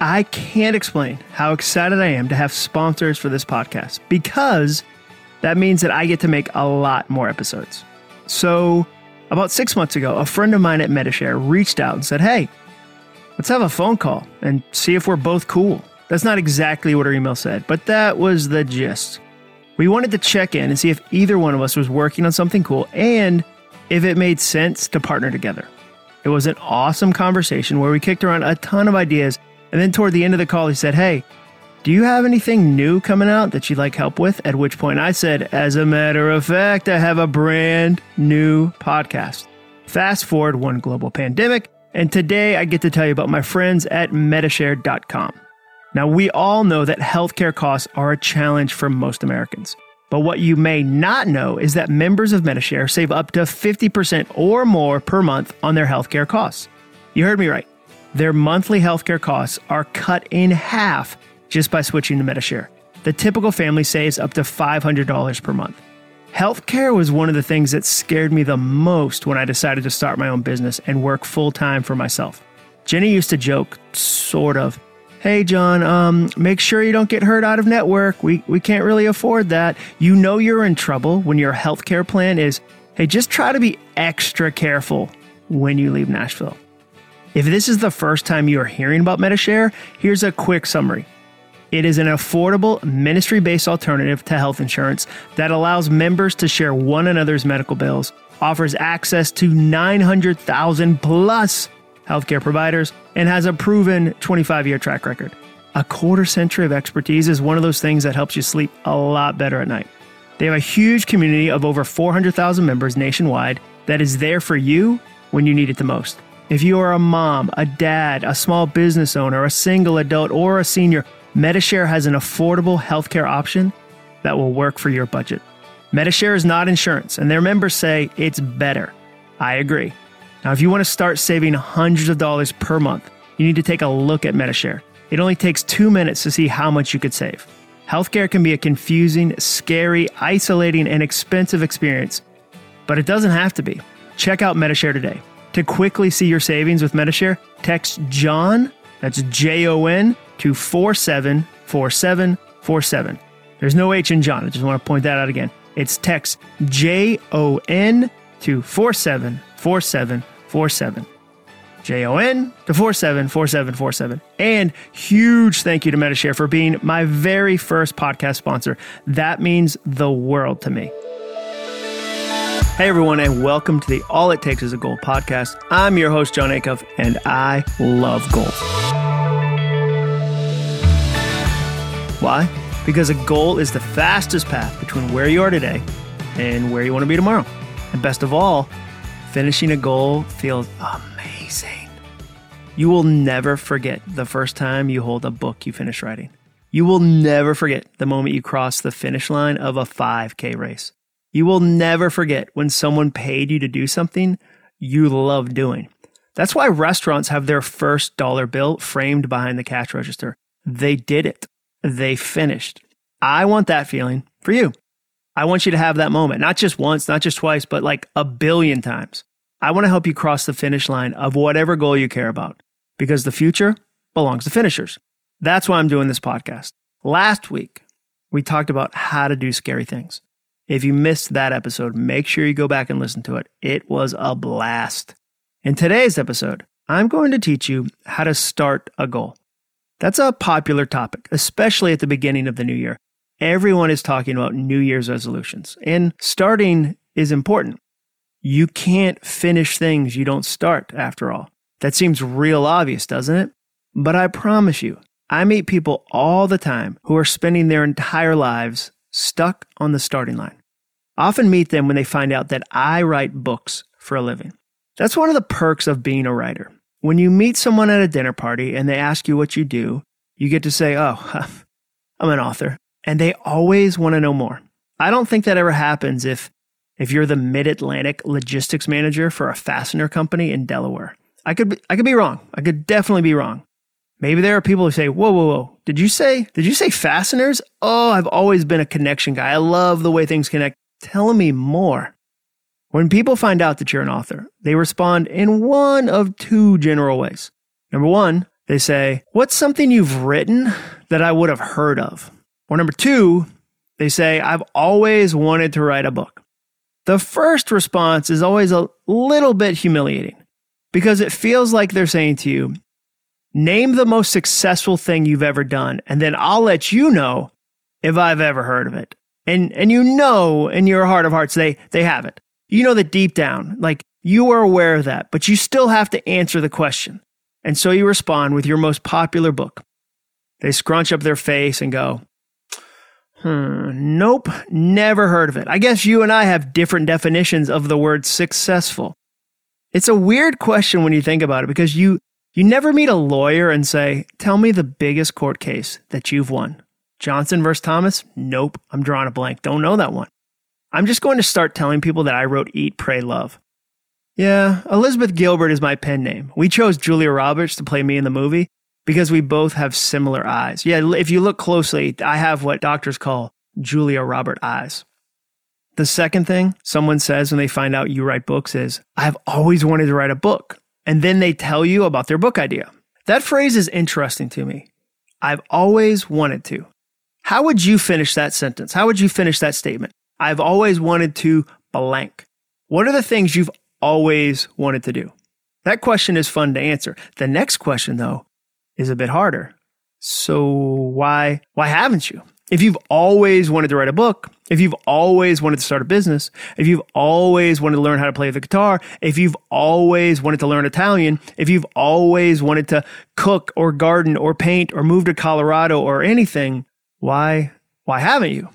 I can't explain how excited I am to have sponsors for this podcast because that means that I get to make a lot more episodes. So, about six months ago, a friend of mine at Medi-Share reached out and said, Hey, let's have a phone call and see if we're both cool. That's not exactly what her email said, but that was the gist. We wanted to check in and see if either one of us was working on something cool and if it made sense to partner together. It was an awesome conversation where we kicked around a ton of ideas, and then toward the end of the call, he said, Hey, do you have anything new coming out that you'd like help with? At which point I said, As a matter of fact, I have a brand new podcast. Fast forward one global pandemic, and today I get to tell you about my friends at Medi-Share.com. Now, we all know that healthcare costs are a challenge for most Americans. But what you may not know is that members of Medi-Share save up to 50% or more per month on their healthcare costs. You heard me right. Their monthly healthcare costs are cut in half just by switching to Medi-Share. The typical family saves up to $500 per month. Healthcare was one of the things that scared me the most when I decided to start my own business and work full time for myself. Jenny used to joke, sort of, Hey, Jon, um, make sure you don't get hurt out of network. We, we can't really afford that. You know you're in trouble when your healthcare plan is, hey, just try to be extra careful when you leave Nashville. If this is the first time you are hearing about Medi-Share, here's a quick summary. It is an affordable ministry based alternative to health insurance that allows members to share one another's medical bills, offers access to 900,000 plus healthcare providers, and has a proven 25 year track record. A quarter century of expertise is one of those things that helps you sleep a lot better at night. They have a huge community of over 400,000 members nationwide that is there for you when you need it the most. If you are a mom, a dad, a small business owner, a single adult, or a senior, Medi-Share has an affordable healthcare option that will work for your budget. Medi-Share is not insurance, and their members say it's better. I agree. Now, if you want to start saving hundreds of dollars per month, you need to take a look at Medi-Share. It only takes two minutes to see how much you could save. Healthcare can be a confusing, scary, isolating, and expensive experience, but it doesn't have to be. Check out Medi-Share today. To quickly see your savings with Medi-Share, text Jon, that's J O N, to 474747. There's no H in Jon. I just want to point that out again. It's text J O N to 474747. J O N to 474747. And huge thank you to Medi-Share for being my very first podcast sponsor. That means the world to me. Hey everyone, and welcome to the All It Takes Is a Goal podcast. I'm your host, Jon Acuff, and I love golf. Why? Because a goal is the fastest path between where you are today and where you want to be tomorrow. And best of all, finishing a goal feels amazing. You will never forget the first time you hold a book you finish writing. You will never forget the moment you cross the finish line of a 5K race. You will never forget when someone paid you to do something you love doing. That's why restaurants have their first dollar bill framed behind the cash register. They did it. They finished. I want that feeling for you. I want you to have that moment, not just once, not just twice, but like a billion times. I want to help you cross the finish line of whatever goal you care about because the future belongs to finishers. That's why I'm doing this podcast. Last week, we talked about how to do scary things. If you missed that episode, make sure you go back and listen to it. It was a blast. In today's episode, I'm going to teach you how to start a goal. That's a popular topic, especially at the beginning of the new year. Everyone is talking about New Year's resolutions, and starting is important. You can't finish things you don't start, after all. That seems real obvious, doesn't it? But I promise you, I meet people all the time who are spending their entire lives stuck on the starting line. Often meet them when they find out that I write books for a living. That's one of the perks of being a writer. When you meet someone at a dinner party and they ask you what you do, you get to say, Oh, I'm an author. And they always want to know more. I don't think that ever happens if, if you're the mid Atlantic logistics manager for a fastener company in Delaware. I could, be, I could be wrong. I could definitely be wrong. Maybe there are people who say, whoa, whoa, whoa. Did you say, did you say fasteners? Oh, I've always been a connection guy. I love the way things connect. Tell me more. When people find out that you're an author, they respond in one of two general ways. Number one, They say, What's something you've written that I would have heard of? Or number two, they say, I've always wanted to write a book. The first response is always a little bit humiliating because it feels like they're saying to you, Name the most successful thing you've ever done, and then I'll let you know if I've ever heard of it. And and you know in your heart of hearts they they haven't. You know that deep down, like you are aware of that, but you still have to answer the question. And so you respond with your most popular book. They scrunch up their face and go, Hmm, nope, never heard of it. I guess you and I have different definitions of the word successful. It's a weird question when you think about it because you you never meet a lawyer and say, "Tell me the biggest court case that you've won." Johnson versus Thomas? Nope, I'm drawing a blank. Don't know that one. I'm just going to start telling people that I wrote Eat, Pray, Love. Yeah, Elizabeth Gilbert is my pen name. We chose Julia Roberts to play me in the movie because we both have similar eyes. Yeah, if you look closely, I have what doctors call Julia Robert eyes. The second thing someone says when they find out you write books is, I've always wanted to write a book. And then they tell you about their book idea. That phrase is interesting to me. I've always wanted to. How would you finish that sentence? How would you finish that statement? I've always wanted to blank. What are the things you've always wanted to do? That question is fun to answer. The next question, though, is a bit harder. So why why haven't you? If you've always wanted to write a book, if you've always wanted to start a business, if you've always wanted to learn how to play the guitar, if you've always wanted to learn Italian, if you've always wanted to cook or garden or paint or move to Colorado or anything, why why haven't you?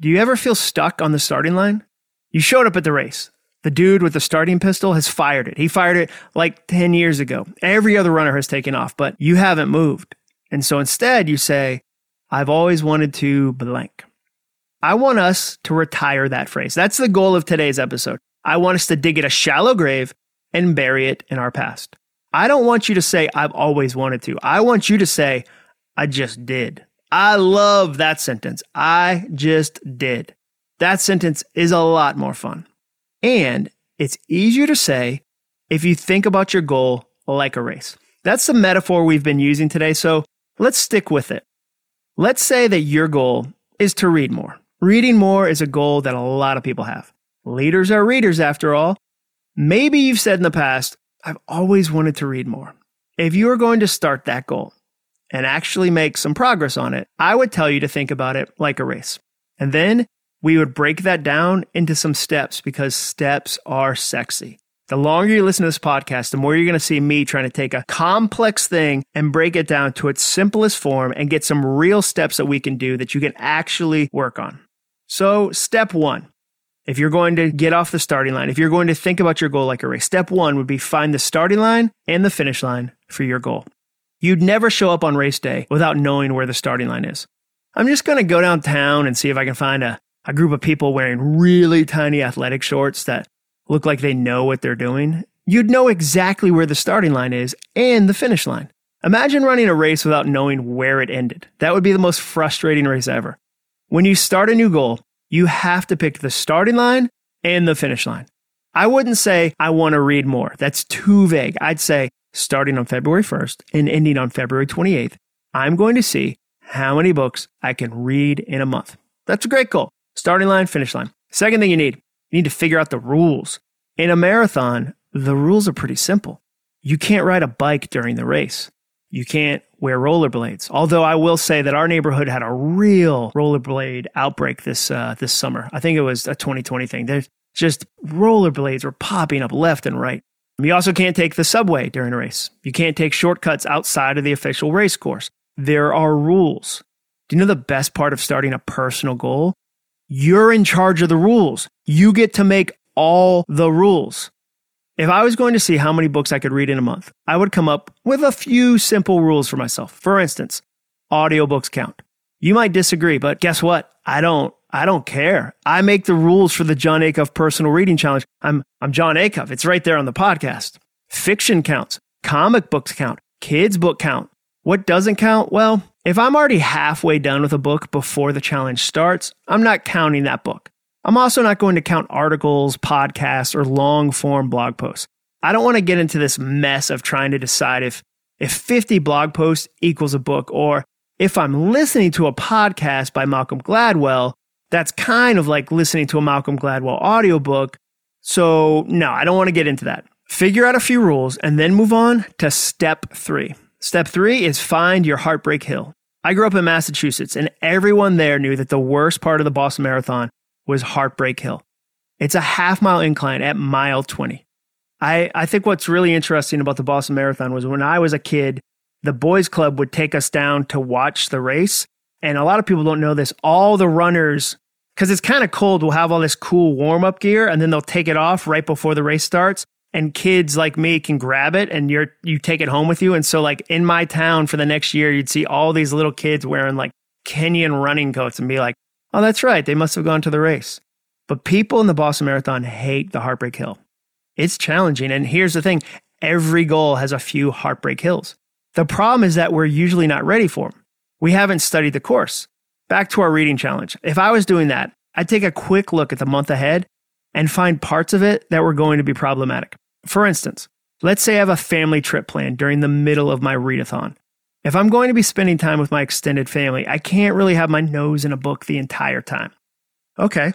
Do you ever feel stuck on the starting line? You showed up at the race. The dude with the starting pistol has fired it. He fired it like 10 years ago. Every other runner has taken off, but you haven't moved. And so instead, you say, I've always wanted to blank. I want us to retire that phrase. That's the goal of today's episode. I want us to dig it a shallow grave and bury it in our past. I don't want you to say, I've always wanted to. I want you to say, I just did. I love that sentence. I just did. That sentence is a lot more fun. And it's easier to say if you think about your goal like a race. That's the metaphor we've been using today, so let's stick with it. Let's say that your goal is to read more. Reading more is a goal that a lot of people have. Leaders are readers, after all. Maybe you've said in the past, I've always wanted to read more. If you are going to start that goal and actually make some progress on it, I would tell you to think about it like a race. And then we would break that down into some steps because steps are sexy. The longer you listen to this podcast, the more you're going to see me trying to take a complex thing and break it down to its simplest form and get some real steps that we can do that you can actually work on. So, step one, if you're going to get off the starting line, if you're going to think about your goal like a race, step one would be find the starting line and the finish line for your goal. You'd never show up on race day without knowing where the starting line is. I'm just going to go downtown and see if I can find a a group of people wearing really tiny athletic shorts that look like they know what they're doing, you'd know exactly where the starting line is and the finish line. Imagine running a race without knowing where it ended. That would be the most frustrating race ever. When you start a new goal, you have to pick the starting line and the finish line. I wouldn't say, I want to read more. That's too vague. I'd say, starting on February 1st and ending on February 28th, I'm going to see how many books I can read in a month. That's a great goal. Starting line, finish line. Second thing you need, you need to figure out the rules. In a marathon, the rules are pretty simple. You can't ride a bike during the race. You can't wear rollerblades. Although I will say that our neighborhood had a real rollerblade outbreak this uh, this summer. I think it was a 2020 thing. There's just rollerblades were popping up left and right. You also can't take the subway during a race. You can't take shortcuts outside of the official race course. There are rules. Do you know the best part of starting a personal goal you're in charge of the rules. You get to make all the rules. If I was going to see how many books I could read in a month, I would come up with a few simple rules for myself. For instance, audiobooks count. You might disagree, but guess what? I don't I don't care. I make the rules for the Jon Acuff Personal Reading Challenge. I'm I'm Jon Acuff. It's right there on the podcast. Fiction counts. Comic books count. Kids book count. What doesn't count? Well, if I'm already halfway done with a book before the challenge starts, I'm not counting that book. I'm also not going to count articles, podcasts, or long form blog posts. I don't want to get into this mess of trying to decide if if 50 blog posts equals a book, or if I'm listening to a podcast by Malcolm Gladwell, that's kind of like listening to a Malcolm Gladwell audiobook. So, no, I don't want to get into that. Figure out a few rules and then move on to step three. Step three is find your heartbreak hill. I grew up in Massachusetts, and everyone there knew that the worst part of the Boston Marathon was Heartbreak Hill. It's a half mile incline at mile 20. I, I think what's really interesting about the Boston Marathon was when I was a kid, the boys club would take us down to watch the race. And a lot of people don't know this. All the runners, because it's kind of cold, will have all this cool warm up gear and then they'll take it off right before the race starts. And kids like me can grab it and you're you take it home with you. And so like in my town for the next year, you'd see all these little kids wearing like Kenyan running coats and be like, oh, that's right. They must have gone to the race. But people in the Boston Marathon hate the Heartbreak Hill. It's challenging. And here's the thing every goal has a few heartbreak hills. The problem is that we're usually not ready for them. We haven't studied the course. Back to our reading challenge. If I was doing that, I'd take a quick look at the month ahead and find parts of it that were going to be problematic. For instance, let's say I have a family trip planned during the middle of my readathon. If I'm going to be spending time with my extended family, I can't really have my nose in a book the entire time. Okay,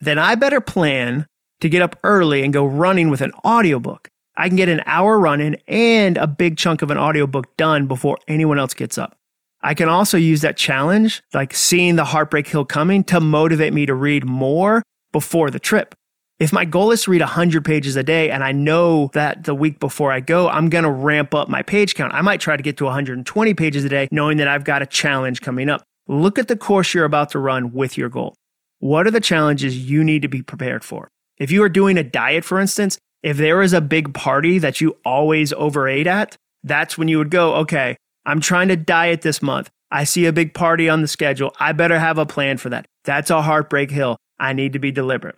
then I better plan to get up early and go running with an audiobook. I can get an hour running and a big chunk of an audiobook done before anyone else gets up. I can also use that challenge, like seeing the Heartbreak Hill coming, to motivate me to read more before the trip. If my goal is to read 100 pages a day and I know that the week before I go, I'm going to ramp up my page count. I might try to get to 120 pages a day, knowing that I've got a challenge coming up. Look at the course you're about to run with your goal. What are the challenges you need to be prepared for? If you are doing a diet, for instance, if there is a big party that you always overate at, that's when you would go, okay, I'm trying to diet this month. I see a big party on the schedule. I better have a plan for that. That's a heartbreak hill. I need to be deliberate.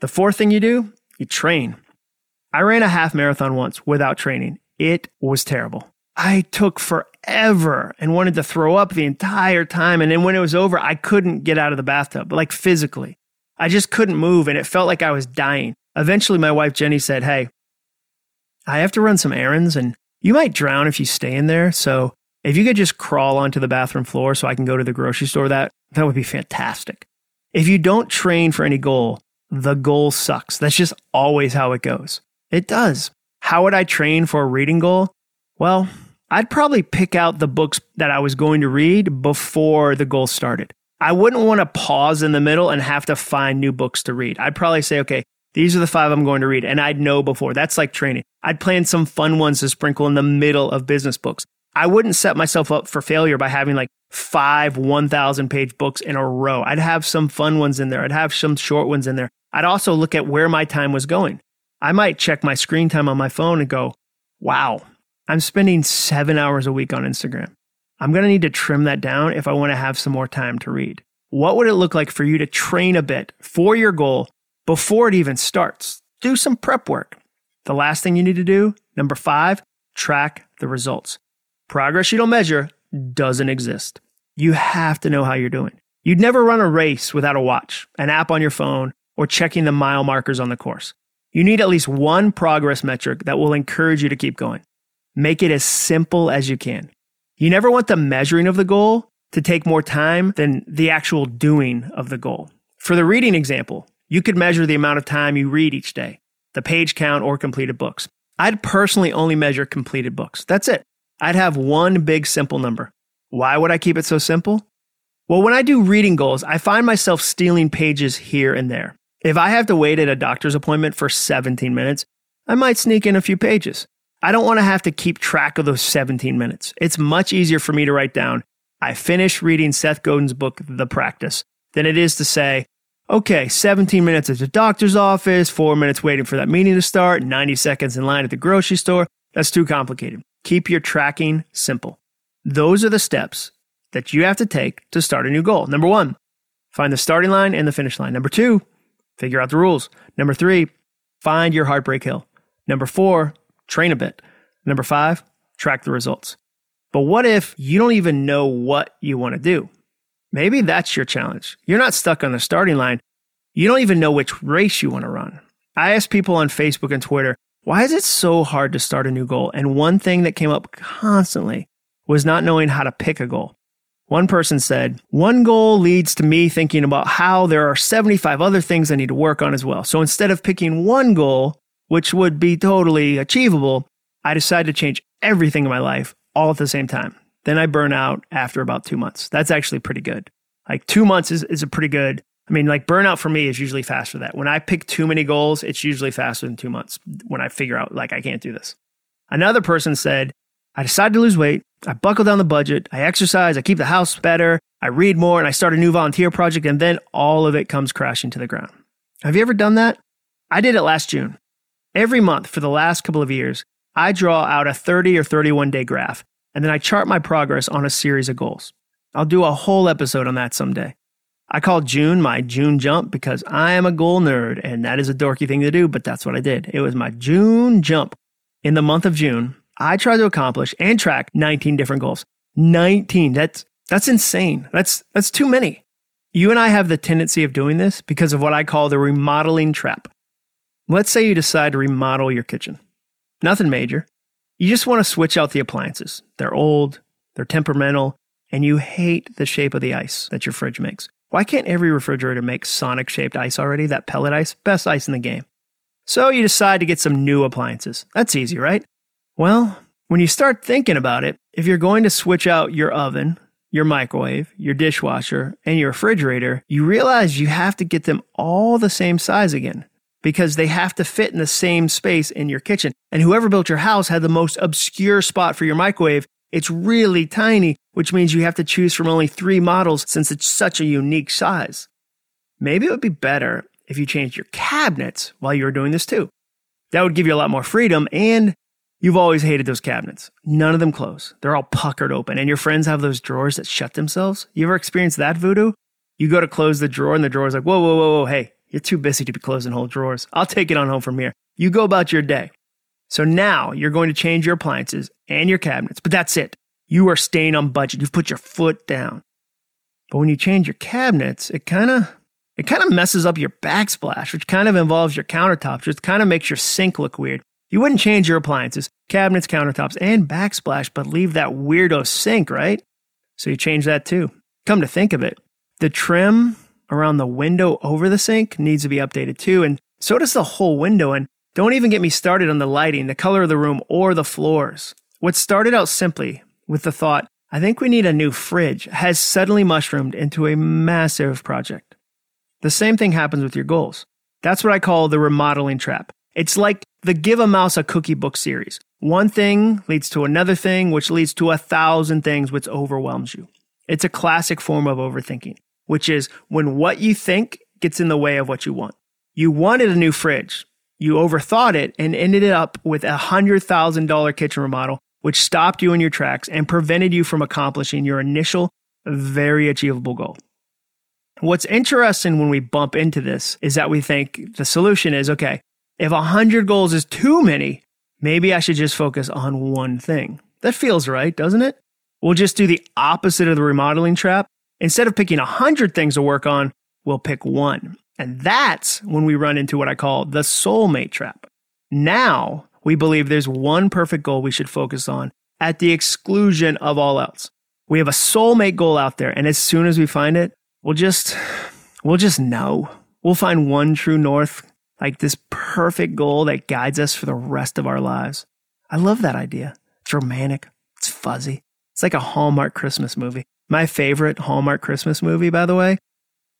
The fourth thing you do, you train. I ran a half marathon once without training. It was terrible. I took forever and wanted to throw up the entire time. And then when it was over, I couldn't get out of the bathtub, like physically. I just couldn't move and it felt like I was dying. Eventually, my wife Jenny said, Hey, I have to run some errands and you might drown if you stay in there. So if you could just crawl onto the bathroom floor so I can go to the grocery store, that, that would be fantastic. If you don't train for any goal, the goal sucks. That's just always how it goes. It does. How would I train for a reading goal? Well, I'd probably pick out the books that I was going to read before the goal started. I wouldn't want to pause in the middle and have to find new books to read. I'd probably say, okay, these are the five I'm going to read. And I'd know before. That's like training. I'd plan some fun ones to sprinkle in the middle of business books. I wouldn't set myself up for failure by having like five 1,000 page books in a row. I'd have some fun ones in there. I'd have some short ones in there. I'd also look at where my time was going. I might check my screen time on my phone and go, wow, I'm spending seven hours a week on Instagram. I'm going to need to trim that down if I want to have some more time to read. What would it look like for you to train a bit for your goal before it even starts? Do some prep work. The last thing you need to do, number five, track the results. Progress you don't measure doesn't exist. You have to know how you're doing. You'd never run a race without a watch, an app on your phone, or checking the mile markers on the course. You need at least one progress metric that will encourage you to keep going. Make it as simple as you can. You never want the measuring of the goal to take more time than the actual doing of the goal. For the reading example, you could measure the amount of time you read each day, the page count, or completed books. I'd personally only measure completed books. That's it. I'd have one big simple number. Why would I keep it so simple? Well, when I do reading goals, I find myself stealing pages here and there. If I have to wait at a doctor's appointment for 17 minutes, I might sneak in a few pages. I don't want to have to keep track of those 17 minutes. It's much easier for me to write down, I finished reading Seth Godin's book, The Practice, than it is to say, okay, 17 minutes at the doctor's office, four minutes waiting for that meeting to start, 90 seconds in line at the grocery store. That's too complicated. Keep your tracking simple. Those are the steps that you have to take to start a new goal. Number one, find the starting line and the finish line. Number two, figure out the rules. Number three, find your heartbreak hill. Number four, train a bit. Number five, track the results. But what if you don't even know what you want to do? Maybe that's your challenge. You're not stuck on the starting line. You don't even know which race you want to run. I ask people on Facebook and Twitter, Why is it so hard to start a new goal? And one thing that came up constantly was not knowing how to pick a goal. One person said, One goal leads to me thinking about how there are 75 other things I need to work on as well. So instead of picking one goal, which would be totally achievable, I decided to change everything in my life all at the same time. Then I burn out after about two months. That's actually pretty good. Like two months is, is a pretty good. I mean, like burnout for me is usually faster than that. When I pick too many goals, it's usually faster than two months when I figure out like I can't do this. Another person said, I decided to lose weight. I buckle down the budget. I exercise. I keep the house better. I read more and I start a new volunteer project. And then all of it comes crashing to the ground. Have you ever done that? I did it last June. Every month for the last couple of years, I draw out a 30 or 31 day graph and then I chart my progress on a series of goals. I'll do a whole episode on that someday. I call June my June jump because I am a goal nerd and that is a dorky thing to do, but that's what I did. It was my June jump. In the month of June, I tried to accomplish and track 19 different goals. 19. That's that's insane. That's that's too many. You and I have the tendency of doing this because of what I call the remodeling trap. Let's say you decide to remodel your kitchen. Nothing major. You just want to switch out the appliances. They're old, they're temperamental, and you hate the shape of the ice that your fridge makes. Why can't every refrigerator make Sonic shaped ice already? That pellet ice? Best ice in the game. So you decide to get some new appliances. That's easy, right? Well, when you start thinking about it, if you're going to switch out your oven, your microwave, your dishwasher, and your refrigerator, you realize you have to get them all the same size again because they have to fit in the same space in your kitchen. And whoever built your house had the most obscure spot for your microwave. It's really tiny, which means you have to choose from only three models since it's such a unique size. Maybe it would be better if you changed your cabinets while you were doing this too. That would give you a lot more freedom and You've always hated those cabinets. None of them close. They're all puckered open, and your friends have those drawers that shut themselves. You ever experienced that voodoo? You go to close the drawer, and the drawer's like, whoa, whoa, whoa, whoa, hey, you're too busy to be closing whole drawers. I'll take it on home from here. You go about your day. So now you're going to change your appliances and your cabinets, but that's it. You are staying on budget. You've put your foot down. But when you change your cabinets, it kind of it kind of messes up your backsplash, which kind of involves your countertops, which kind of makes your sink look weird. You wouldn't change your appliances, cabinets, countertops, and backsplash, but leave that weirdo sink, right? So you change that too. Come to think of it, the trim around the window over the sink needs to be updated too, and so does the whole window. And don't even get me started on the lighting, the color of the room, or the floors. What started out simply with the thought, I think we need a new fridge, has suddenly mushroomed into a massive project. The same thing happens with your goals. That's what I call the remodeling trap. It's like the Give a Mouse a Cookie book series. One thing leads to another thing, which leads to a thousand things, which overwhelms you. It's a classic form of overthinking, which is when what you think gets in the way of what you want. You wanted a new fridge. You overthought it and ended up with a $100,000 kitchen remodel, which stopped you in your tracks and prevented you from accomplishing your initial, very achievable goal. What's interesting when we bump into this is that we think the solution is okay, if 100 goals is too many, maybe I should just focus on one thing. That feels right, doesn't it? We'll just do the opposite of the remodeling trap. Instead of picking 100 things to work on, we'll pick one. And that's when we run into what I call the soulmate trap. Now we believe there's one perfect goal we should focus on at the exclusion of all else. We have a soulmate goal out there, and as soon as we find it, we'll just we'll just know. We'll find one true north like this perfect goal that guides us for the rest of our lives. I love that idea. It's romantic, it's fuzzy. It's like a Hallmark Christmas movie. My favorite Hallmark Christmas movie, by the way,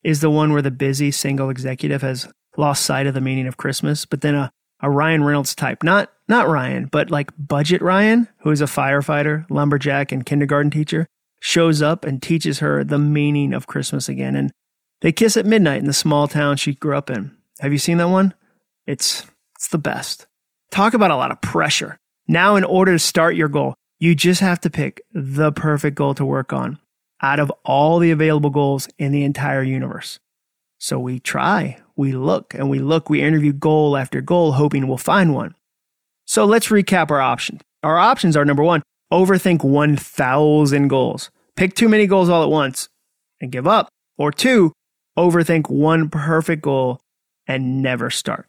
is the one where the busy single executive has lost sight of the meaning of Christmas, but then a, a Ryan Reynolds type, not not Ryan, but like budget Ryan, who is a firefighter, lumberjack, and kindergarten teacher, shows up and teaches her the meaning of Christmas again. And they kiss at midnight in the small town she grew up in. Have you seen that one? It's it's the best. Talk about a lot of pressure. Now in order to start your goal, you just have to pick the perfect goal to work on out of all the available goals in the entire universe. So we try, we look, and we look, we interview goal after goal, hoping we'll find one. So let's recap our options. Our options are number one, overthink 1,000 goals. Pick too many goals all at once and give up. Or two, overthink one perfect goal and never start.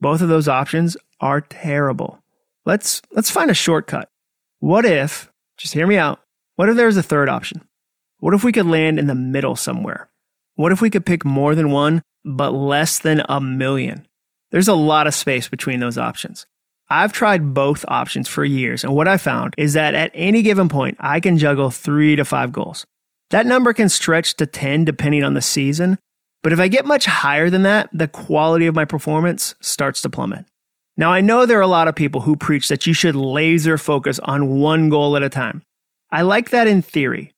Both of those options are terrible. Let's let's find a shortcut. What if, just hear me out. What if there's a third option? What if we could land in the middle somewhere? What if we could pick more than one, but less than a million? There's a lot of space between those options. I've tried both options for years, and what I found is that at any given point, I can juggle three to five goals. That number can stretch to 10 depending on the season, but if I get much higher than that, the quality of my performance starts to plummet. Now, I know there are a lot of people who preach that you should laser focus on one goal at a time. I like that in theory,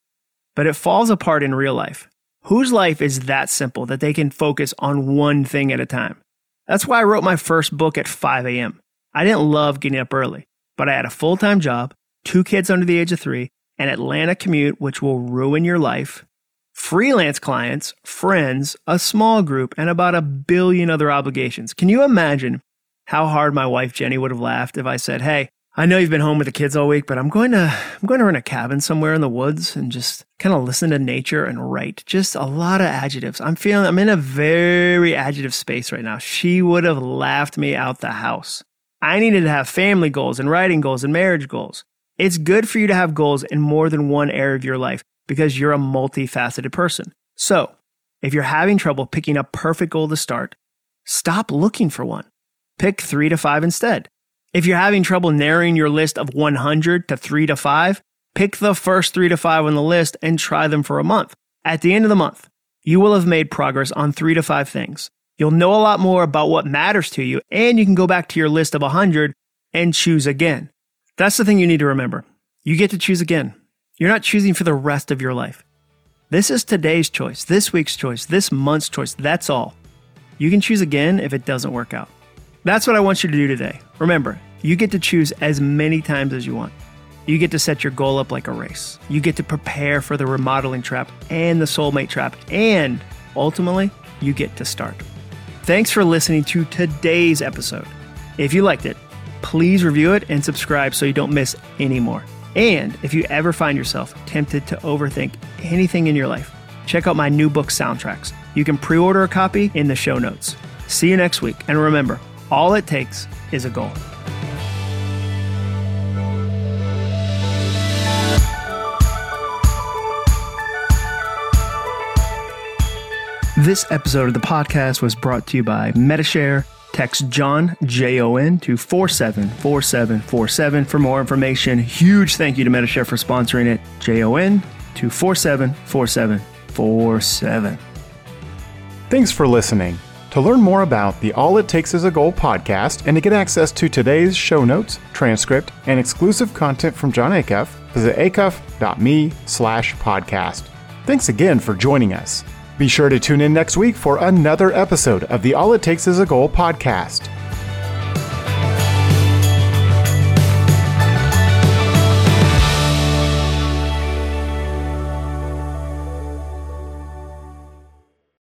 but it falls apart in real life. Whose life is that simple that they can focus on one thing at a time? That's why I wrote my first book at 5 a.m. I didn't love getting up early, but I had a full time job, two kids under the age of three, an Atlanta commute, which will ruin your life, freelance clients, friends, a small group, and about a billion other obligations. Can you imagine how hard my wife Jenny would have laughed if I said, Hey, I know you've been home with the kids all week, but I'm going to I'm going to rent a cabin somewhere in the woods and just kind of listen to nature and write. Just a lot of adjectives. I'm feeling I'm in a very adjective space right now. She would have laughed me out the house. I needed to have family goals and writing goals and marriage goals. It's good for you to have goals in more than one area of your life because you're a multifaceted person. So, if you're having trouble picking a perfect goal to start, stop looking for one. Pick three to five instead. If you're having trouble narrowing your list of 100 to three to five, pick the first three to five on the list and try them for a month. At the end of the month, you will have made progress on three to five things. You'll know a lot more about what matters to you, and you can go back to your list of 100 and choose again. That's the thing you need to remember. You get to choose again. You're not choosing for the rest of your life. This is today's choice, this week's choice, this month's choice. That's all. You can choose again if it doesn't work out. That's what I want you to do today. Remember, you get to choose as many times as you want. You get to set your goal up like a race. You get to prepare for the remodeling trap and the soulmate trap. And ultimately, you get to start. Thanks for listening to today's episode. If you liked it, please review it and subscribe so you don't miss any more. And if you ever find yourself tempted to overthink anything in your life, check out my new book, Soundtracks. You can pre order a copy in the show notes. See you next week. And remember, all it takes is a goal. This episode of the podcast was brought to you by Medi-Share. Text Jon, J O N, to 474747 for more information. Huge thank you to Medi-Share for sponsoring it. J O N to 474747. Thanks for listening. To learn more about the All It Takes Is a Goal podcast and to get access to today's show notes, transcript, and exclusive content from Jon Acuff, visit acuff.me slash podcast. Thanks again for joining us. Be sure to tune in next week for another episode of the All It Takes Is a Goal podcast.